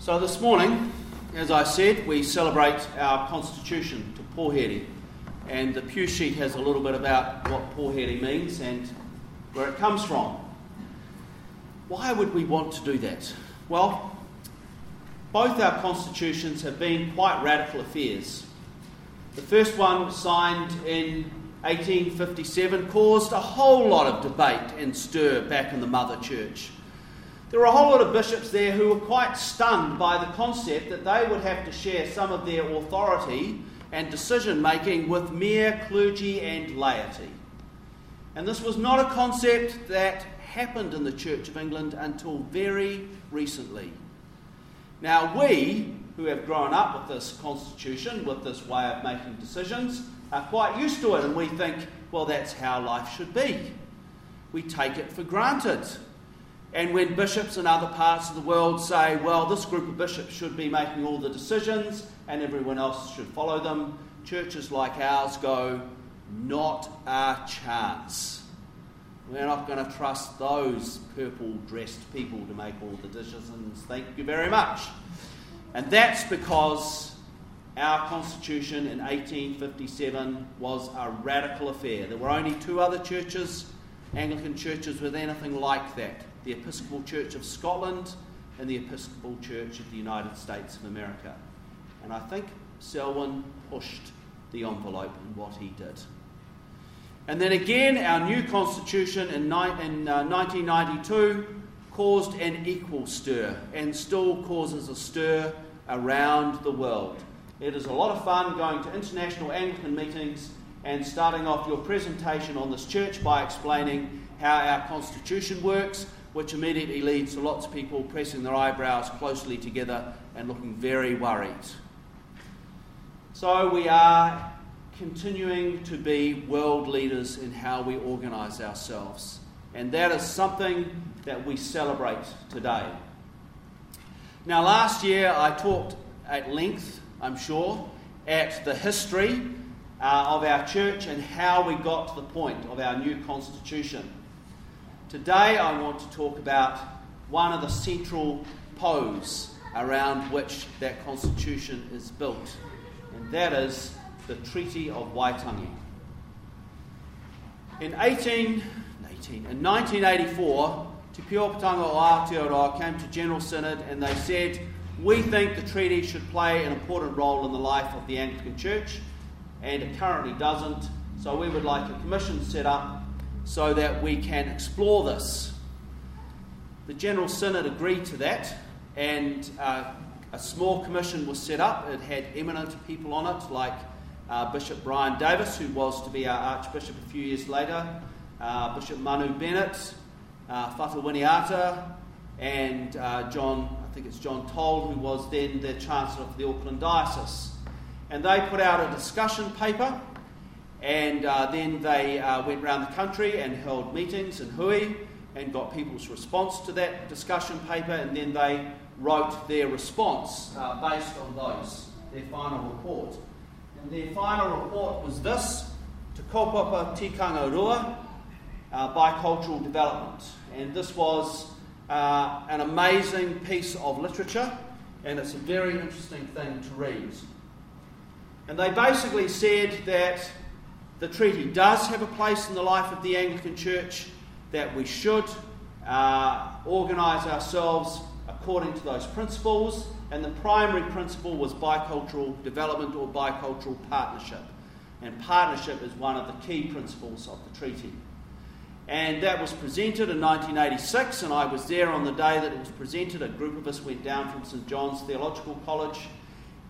So this morning, as I said, we celebrate our constitution to Pouhere. And the pew sheet has a little bit about what Pouhere means and where it comes from. Why would we want to do that? Well, both our constitutions have been quite radical affairs. The first one, signed in 1857, caused a whole lot of debate and stir back in the Mother Church. There were a whole lot of bishops there who were quite stunned by the concept that they would have to share some of their authority and decision making with mere clergy and laity. And this was not a concept that happened in the Church of England until very recently. Now, we who have grown up with this constitution, with this way of making decisions, are quite used to it and we think, well, that's how life should be. We take it for granted. And when bishops in other parts of the world say, well, this group of bishops should be making all the decisions and everyone else should follow them, churches like ours go, not a chance. We're not going to trust those purple dressed people to make all the decisions. Thank you very much. And that's because our constitution in 1857 was a radical affair. There were only two other churches, Anglican churches, with anything like that the Episcopal Church of Scotland and the Episcopal Church of the United States of America. And I think Selwyn pushed the envelope in what he did. And then again, our new constitution in, ni- in uh, 1992 caused an equal stir and still causes a stir around the world. It is a lot of fun going to international Anglican meetings and starting off your presentation on this church by explaining how our constitution works which immediately leads to lots of people pressing their eyebrows closely together and looking very worried. So we are continuing to be world leaders in how we organise ourselves. And that is something that we celebrate today. Now, last year I talked at length, I'm sure, at the history uh, of our church and how we got to the point of our new constitution. Today, I want to talk about one of the central poles around which that constitution is built, and that is the Treaty of Waitangi. In 18, 18, in 1984, Te Pīhopatanga o Aotearoa came to General Synod and they said, We think the treaty should play an important role in the life of the Anglican Church, and it currently doesn't, so we would like a commission set up so that we can explore this. The General Synod agreed to that, and uh, a small commission was set up. It had eminent people on it, like uh, Bishop Brian Davis, who was to be our Archbishop a few years later, uh, Bishop Manu Bennett, uh, Whata Winiata, and uh, John, I think it's John Toll, who was then the Chancellor for the Auckland Diocese. And they put out a discussion paper and uh, then they uh, went around the country and held meetings in Hui and got people's response to that discussion paper, and then they wrote their response uh, based on those, their final report. And their final report was this Te Kaupapa Tikanga Rua, uh, Bicultural Development. And this was uh, an amazing piece of literature, and it's a very interesting thing to read. And they basically said that the treaty does have a place in the life of the Anglican Church, that we should uh, organise ourselves according to those principles, and the primary principle was bicultural development or bicultural partnership. And partnership is one of the key principles of the treaty. And that was presented in 1986, and I was there on the day that it was presented. A group of us went down from St John's Theological College,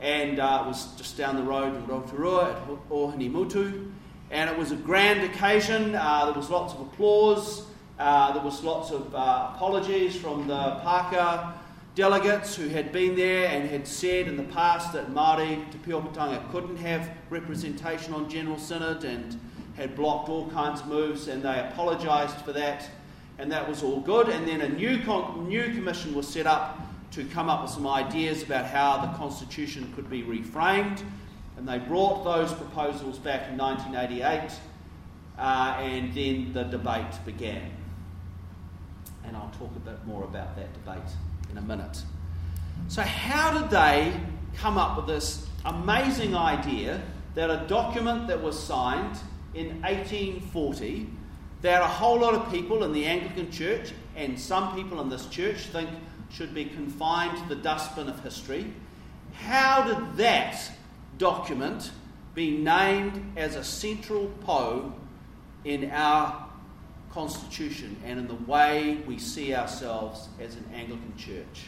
and uh, it was just down the road in Rotorua at Ohinemutu and it was a grand occasion. Uh, there was lots of applause. Uh, there was lots of uh, apologies from the Pākehā delegates who had been there and had said in the past that Māori Te Pīhopatanga couldn't have representation on General Synod and had blocked all kinds of moves, and they apologised for that, and that was all good. And then a new, con- new commission was set up to come up with some ideas about how the Constitution could be reframed. And they brought those proposals back in 1988, uh, and then the debate began. And I'll talk a bit more about that debate in a minute. So, how did they come up with this amazing idea that a document that was signed in 1840 that a whole lot of people in the Anglican Church and some people in this church think should be confined to the dustbin of history. How did that document be named as a central pole in our constitution and in the way we see ourselves as an Anglican church?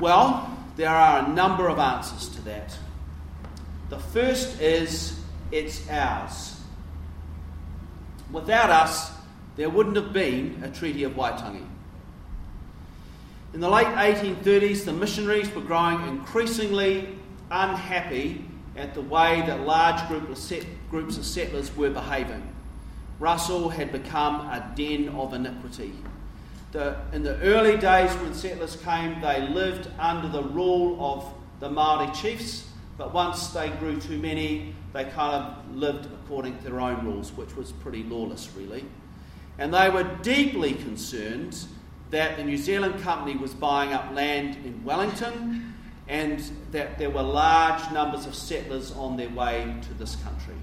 Well, there are a number of answers to that. The first is it's ours. Without us, there wouldn't have been a Treaty of Waitangi. In the late 1830s, the missionaries were growing increasingly unhappy at the way that large groups of settlers were behaving. Russell had become a den of iniquity. The, in the early days when settlers came, they lived under the rule of the Maori chiefs, but once they grew too many, they kind of lived according to their own rules, which was pretty lawless, really. And they were deeply concerned that the New Zealand company was buying up land in Wellington and that there were large numbers of settlers on their way to this country.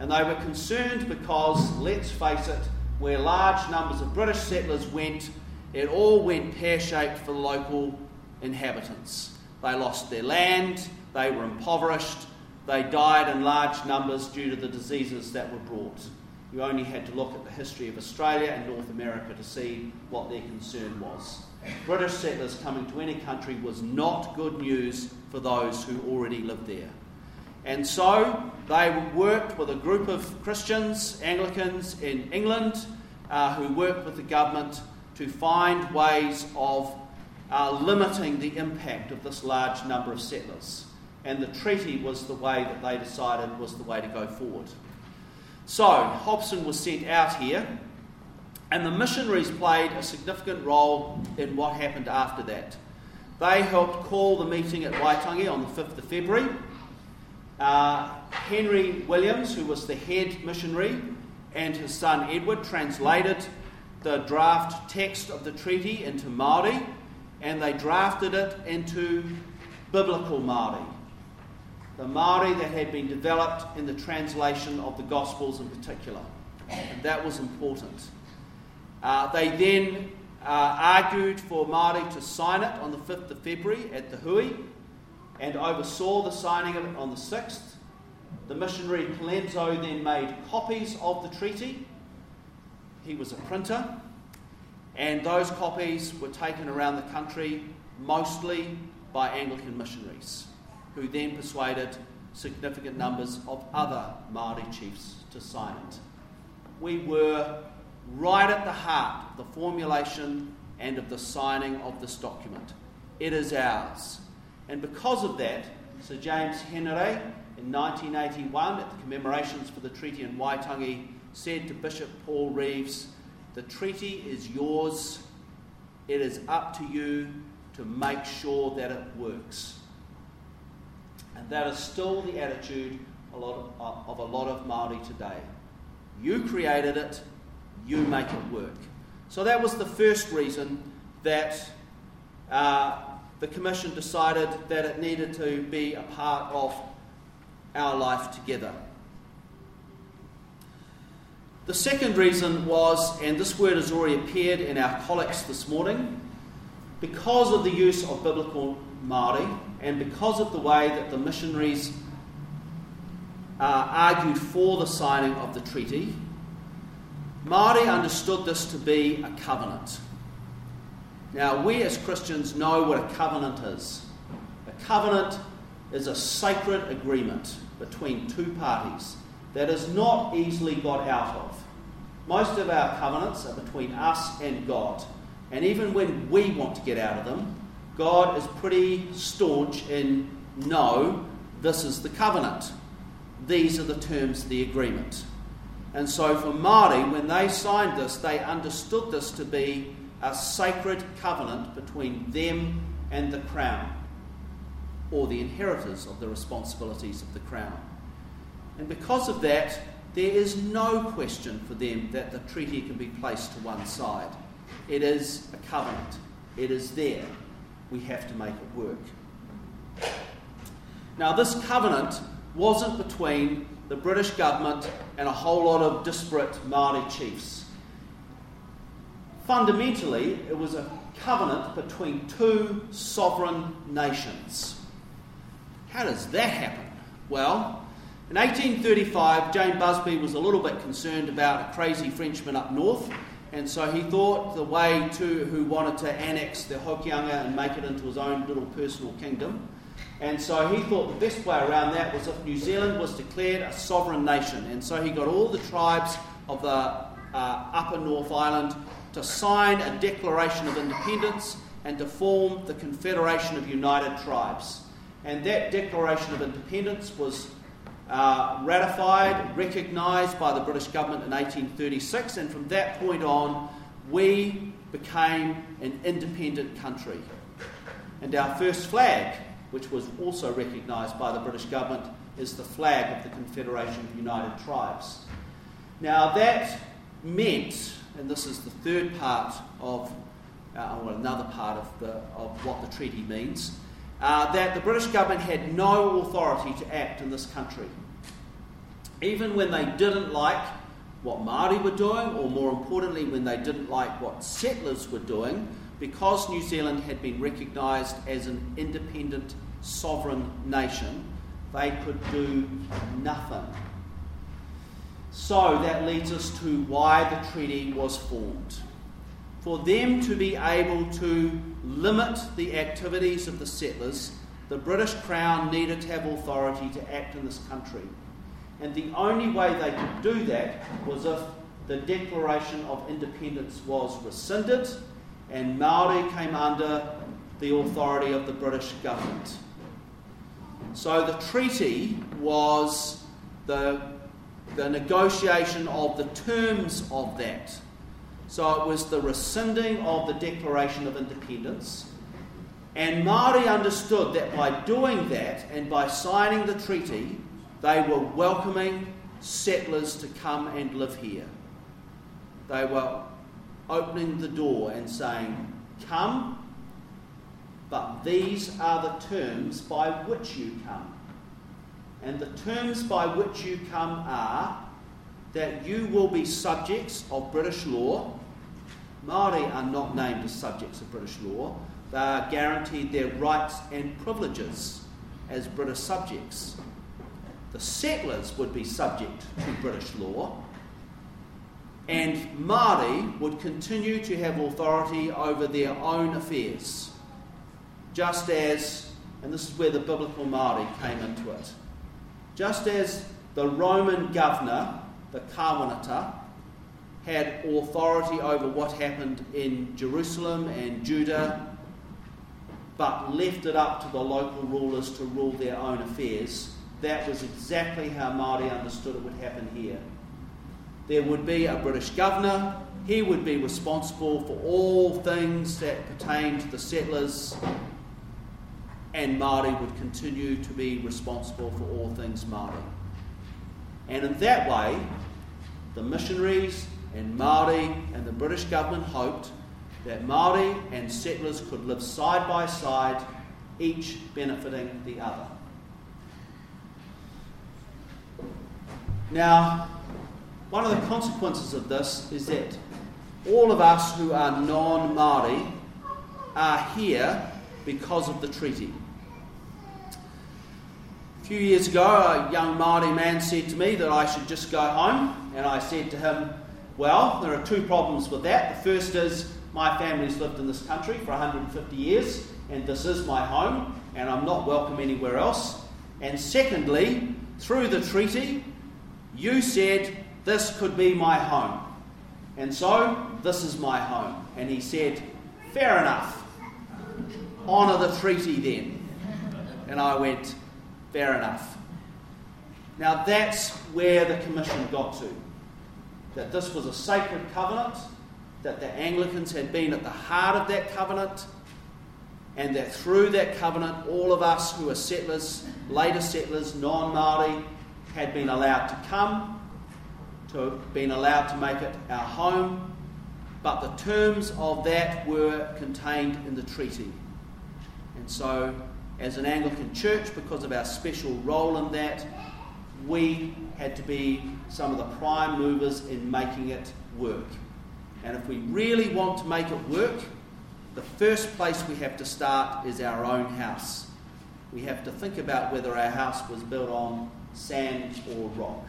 And they were concerned because, let's face it, where large numbers of British settlers went, it all went pear shaped for the local inhabitants. They lost their land, they were impoverished, they died in large numbers due to the diseases that were brought. You only had to look at the history of Australia and North America to see what their concern was. British settlers coming to any country was not good news for those who already lived there. And so they worked with a group of Christians, Anglicans in England, uh, who worked with the government to find ways of uh, limiting the impact of this large number of settlers. And the treaty was the way that they decided was the way to go forward. So, Hobson was sent out here, and the missionaries played a significant role in what happened after that. They helped call the meeting at Waitangi on the 5th of February. Uh, Henry Williams, who was the head missionary, and his son Edward translated the draft text of the treaty into Māori, and they drafted it into biblical Māori the Māori that had been developed in the translation of the Gospels in particular. And that was important. Uh, they then uh, argued for Māori to sign it on the 5th of February at the Hui and oversaw the signing of it on the 6th. The missionary Colenso then made copies of the treaty. He was a printer, and those copies were taken around the country mostly by Anglican missionaries who then persuaded significant numbers of other Maori chiefs to sign it. We were right at the heart of the formulation and of the signing of this document. It is ours. And because of that, Sir James Henare in 1981 at the commemorations for the treaty in Waitangi said to Bishop Paul Reeves, The treaty is yours. It is up to you to make sure that it works. That is still the attitude a of, of a lot of Māori today. You created it, you make it work. So that was the first reason that uh, the Commission decided that it needed to be a part of our life together. The second reason was, and this word has already appeared in our collects this morning, because of the use of biblical Māori, and because of the way that the missionaries uh, argued for the signing of the treaty, Māori understood this to be a covenant. Now, we as Christians know what a covenant is. A covenant is a sacred agreement between two parties that is not easily got out of. Most of our covenants are between us and God. And even when we want to get out of them, God is pretty staunch in no, this is the covenant. These are the terms of the agreement. And so for Māori, when they signed this, they understood this to be a sacred covenant between them and the crown, or the inheritors of the responsibilities of the crown. And because of that, there is no question for them that the treaty can be placed to one side. It is a covenant. It is there. We have to make it work. Now, this covenant wasn't between the British government and a whole lot of disparate Māori chiefs. Fundamentally, it was a covenant between two sovereign nations. How does that happen? Well, in 1835, James Busby was a little bit concerned about a crazy Frenchman up north, and so he thought the way to who wanted to annex the Hokianga and make it into his own little personal kingdom. And so he thought the best way around that was if New Zealand was declared a sovereign nation. And so he got all the tribes of the uh, upper North Island to sign a declaration of independence and to form the Confederation of United Tribes. And that declaration of independence was uh, ratified, recognised by the British government in 1836, and from that point on, we became an independent country. And our first flag, which was also recognised by the British government, is the flag of the Confederation of United Tribes. Now, that meant, and this is the third part of, uh, or another part of, the, of what the treaty means, uh, that the British government had no authority to act in this country. Even when they didn't like what Māori were doing, or more importantly, when they didn't like what settlers were doing, because New Zealand had been recognised as an independent sovereign nation, they could do nothing. So that leads us to why the treaty was formed for them to be able to limit the activities of the settlers, the British Crown needed to have authority to act in this country. And the only way they could do that was if the Declaration of Independence was rescinded and Maori came under the authority of the British government. So the treaty was the, the negotiation of the terms of that. So it was the rescinding of the Declaration of Independence. And Māori understood that by doing that and by signing the treaty, they were welcoming settlers to come and live here. They were opening the door and saying, Come, but these are the terms by which you come. And the terms by which you come are that you will be subjects of British law. Māori are not named as subjects of British law. They are guaranteed their rights and privileges as British subjects. The settlers would be subject to British law, and Māori would continue to have authority over their own affairs, just as, and this is where the biblical Māori came into it, just as the Roman governor the Kawanata, had authority over what happened in Jerusalem and Judah, but left it up to the local rulers to rule their own affairs. That was exactly how Māori understood it would happen here. There would be a British governor, he would be responsible for all things that pertain to the settlers, and Māori would continue to be responsible for all things Māori. And in that way, the missionaries and Maori and the British government hoped that Maori and settlers could live side by side, each benefiting the other. Now, one of the consequences of this is that all of us who are non Maori are here because of the treaty. A few years ago, a young Māori man said to me that I should just go home, and I said to him, Well, there are two problems with that. The first is my family's lived in this country for 150 years, and this is my home, and I'm not welcome anywhere else. And secondly, through the treaty, you said this could be my home. And so, this is my home. And he said, Fair enough. Honour the treaty then. And I went, Fair enough. Now that's where the commission got to. That this was a sacred covenant, that the Anglicans had been at the heart of that covenant, and that through that covenant, all of us who are settlers, later settlers, non Māori, had been allowed to come, to have been allowed to make it our home, but the terms of that were contained in the treaty. And so, as an Anglican church, because of our special role in that, we had to be some of the prime movers in making it work. And if we really want to make it work, the first place we have to start is our own house. We have to think about whether our house was built on sand or rock.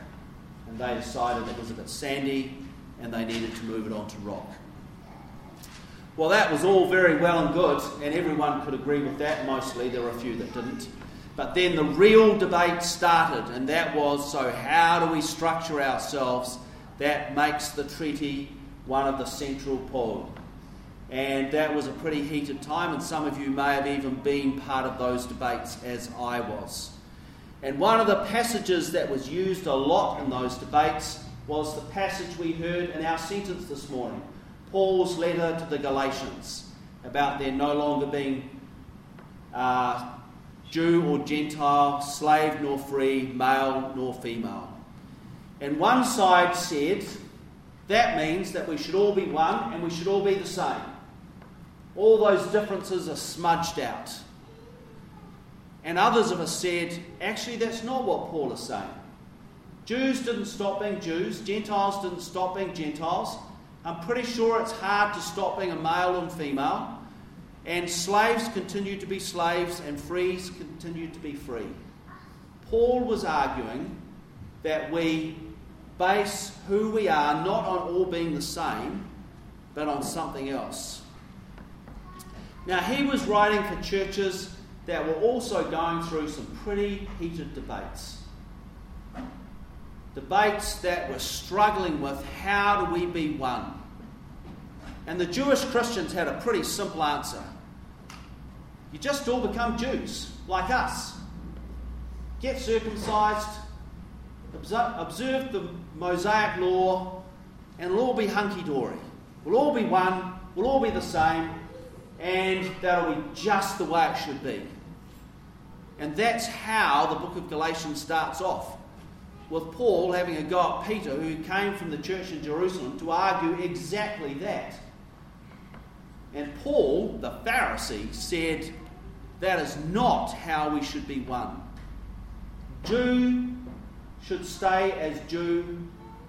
And they decided it was a bit sandy and they needed to move it onto rock. Well, that was all very well and good, and everyone could agree with that mostly. There were a few that didn't. But then the real debate started, and that was so, how do we structure ourselves that makes the treaty one of the central pole? And that was a pretty heated time, and some of you may have even been part of those debates as I was. And one of the passages that was used a lot in those debates was the passage we heard in our sentence this morning Paul's letter to the Galatians about there no longer being uh, Jew or Gentile, slave nor free, male nor female. And one side said that means that we should all be one and we should all be the same. All those differences are smudged out. And others of us said, actually, that's not what Paul is saying. Jews didn't stop being Jews, Gentiles didn't stop being Gentiles. I'm pretty sure it's hard to stop being a male and female. And slaves continue to be slaves, and frees continue to be free. Paul was arguing that we base who we are not on all being the same, but on something else. Now, he was writing for churches that were also going through some pretty heated debates debates that were struggling with how do we be one? And the Jewish Christians had a pretty simple answer. You just all become Jews, like us. Get circumcised, observe the Mosaic law, and it'll all be hunky dory. We'll all be one, we'll all be the same, and that'll be just the way it should be. And that's how the book of Galatians starts off with Paul having a go at Peter, who came from the church in Jerusalem, to argue exactly that. And Paul, the Pharisee, said that is not how we should be one. Jew should stay as Jew,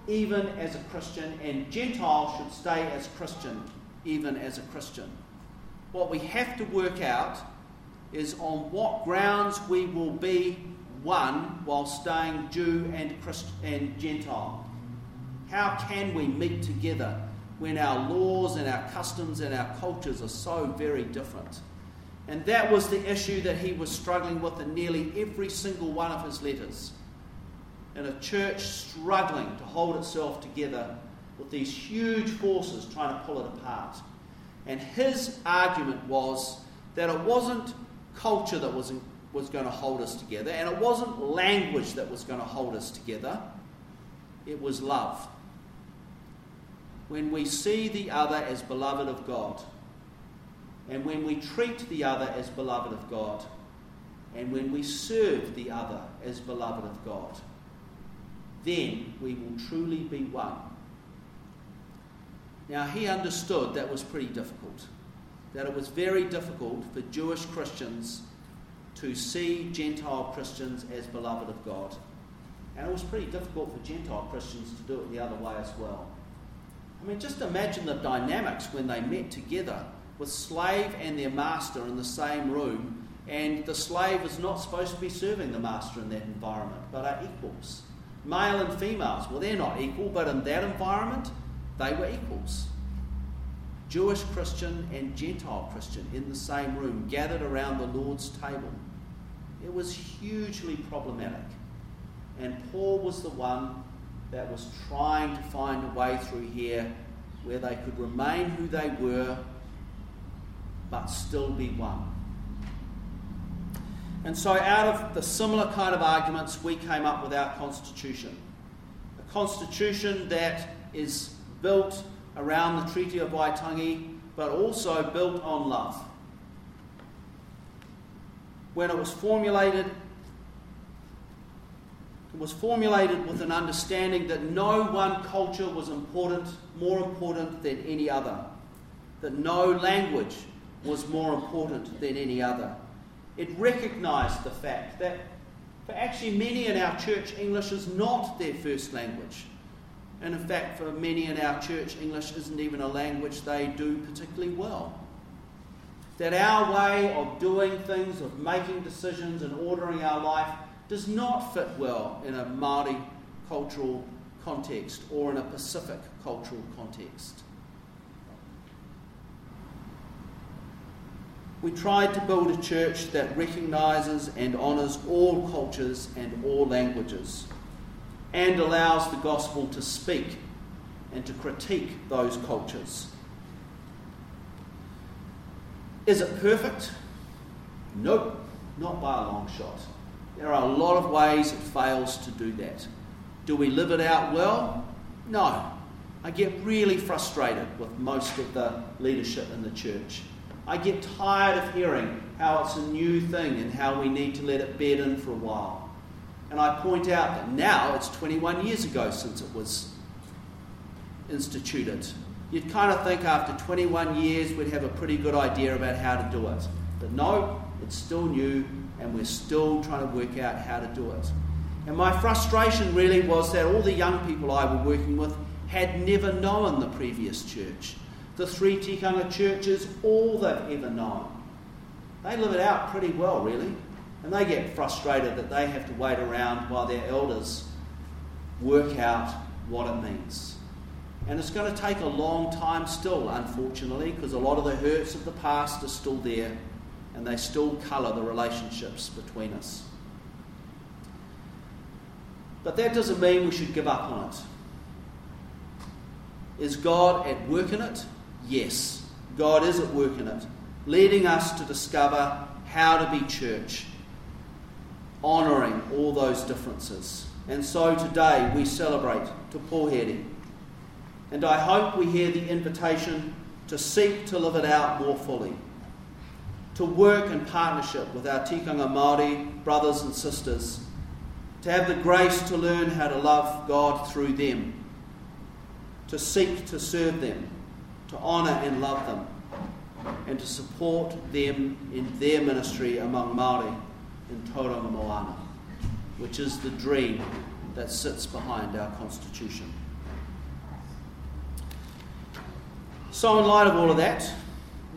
even as a Christian, and Gentile should stay as Christian, even as a Christian. What we have to work out is on what grounds we will be one while staying Jew and, Christ- and Gentile? How can we meet together when our laws and our customs and our cultures are so very different? And that was the issue that he was struggling with in nearly every single one of his letters. In a church struggling to hold itself together with these huge forces trying to pull it apart. And his argument was that it wasn't culture that was was going to hold us together, and it wasn't language that was going to hold us together, it was love. When we see the other as beloved of God, and when we treat the other as beloved of God, and when we serve the other as beloved of God, then we will truly be one. Now, he understood that was pretty difficult, that it was very difficult for Jewish Christians to see Gentile Christians as beloved of God. And it was pretty difficult for Gentile Christians to do it the other way as well. I mean, just imagine the dynamics when they met together with slave and their master in the same room, and the slave is not supposed to be serving the master in that environment, but are equals. Male and females, well, they're not equal, but in that environment, they were equals. Jewish Christian and Gentile Christian in the same room, gathered around the Lord's table. It was hugely problematic. And Paul was the one that was trying to find a way through here where they could remain who they were but still be one. And so, out of the similar kind of arguments, we came up with our constitution. A constitution that is built around the Treaty of Waitangi, but also built on love when it was formulated, was formulated with an understanding that no one culture was important, more important than any other, that no language was more important than any other. It recognized the fact that for actually many in our church, English is not their first language. And in fact, for many in our church, English isn't even a language they do particularly well. That our way of doing things, of making decisions and ordering our life, does not fit well in a Maori cultural context or in a Pacific cultural context. We tried to build a church that recognises and honours all cultures and all languages and allows the gospel to speak and to critique those cultures. Is it perfect? Nope, not by a long shot. There are a lot of ways it fails to do that. Do we live it out well? No. I get really frustrated with most of the leadership in the church. I get tired of hearing how it's a new thing and how we need to let it bed in for a while. And I point out that now it's 21 years ago since it was instituted. You'd kind of think after 21 years we'd have a pretty good idea about how to do it. But no, it's still new and we're still trying to work out how to do it. And my frustration really was that all the young people I were working with had never known the previous church. The three tikanga churches, all they've ever known. They live it out pretty well, really. And they get frustrated that they have to wait around while their elders work out what it means. And it's going to take a long time still, unfortunately, because a lot of the hurts of the past are still there and they still colour the relationships between us. But that doesn't mean we should give up on it. Is God at work in it? Yes, God is at work in it, leading us to discover how to be church, honouring all those differences. And so today we celebrate Te Pouhere. And I hope we hear the invitation to seek to live it out more fully to work in partnership with our tikanga Māori brothers and sisters, to have the grace to learn how to love God through them, to seek to serve them, to honour and love them, and to support them in their ministry among Māori in Tauranga Moana, which is the dream that sits behind our constitution. So, in light of all of that,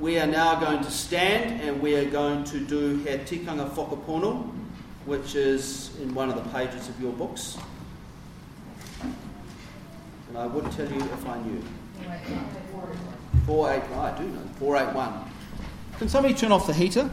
we are now going to stand and we are going to do He Tikanga Whakapono, which is in one of the pages of your books. And I would tell you if I knew. 481. I do know. 481. Can somebody turn off the heater?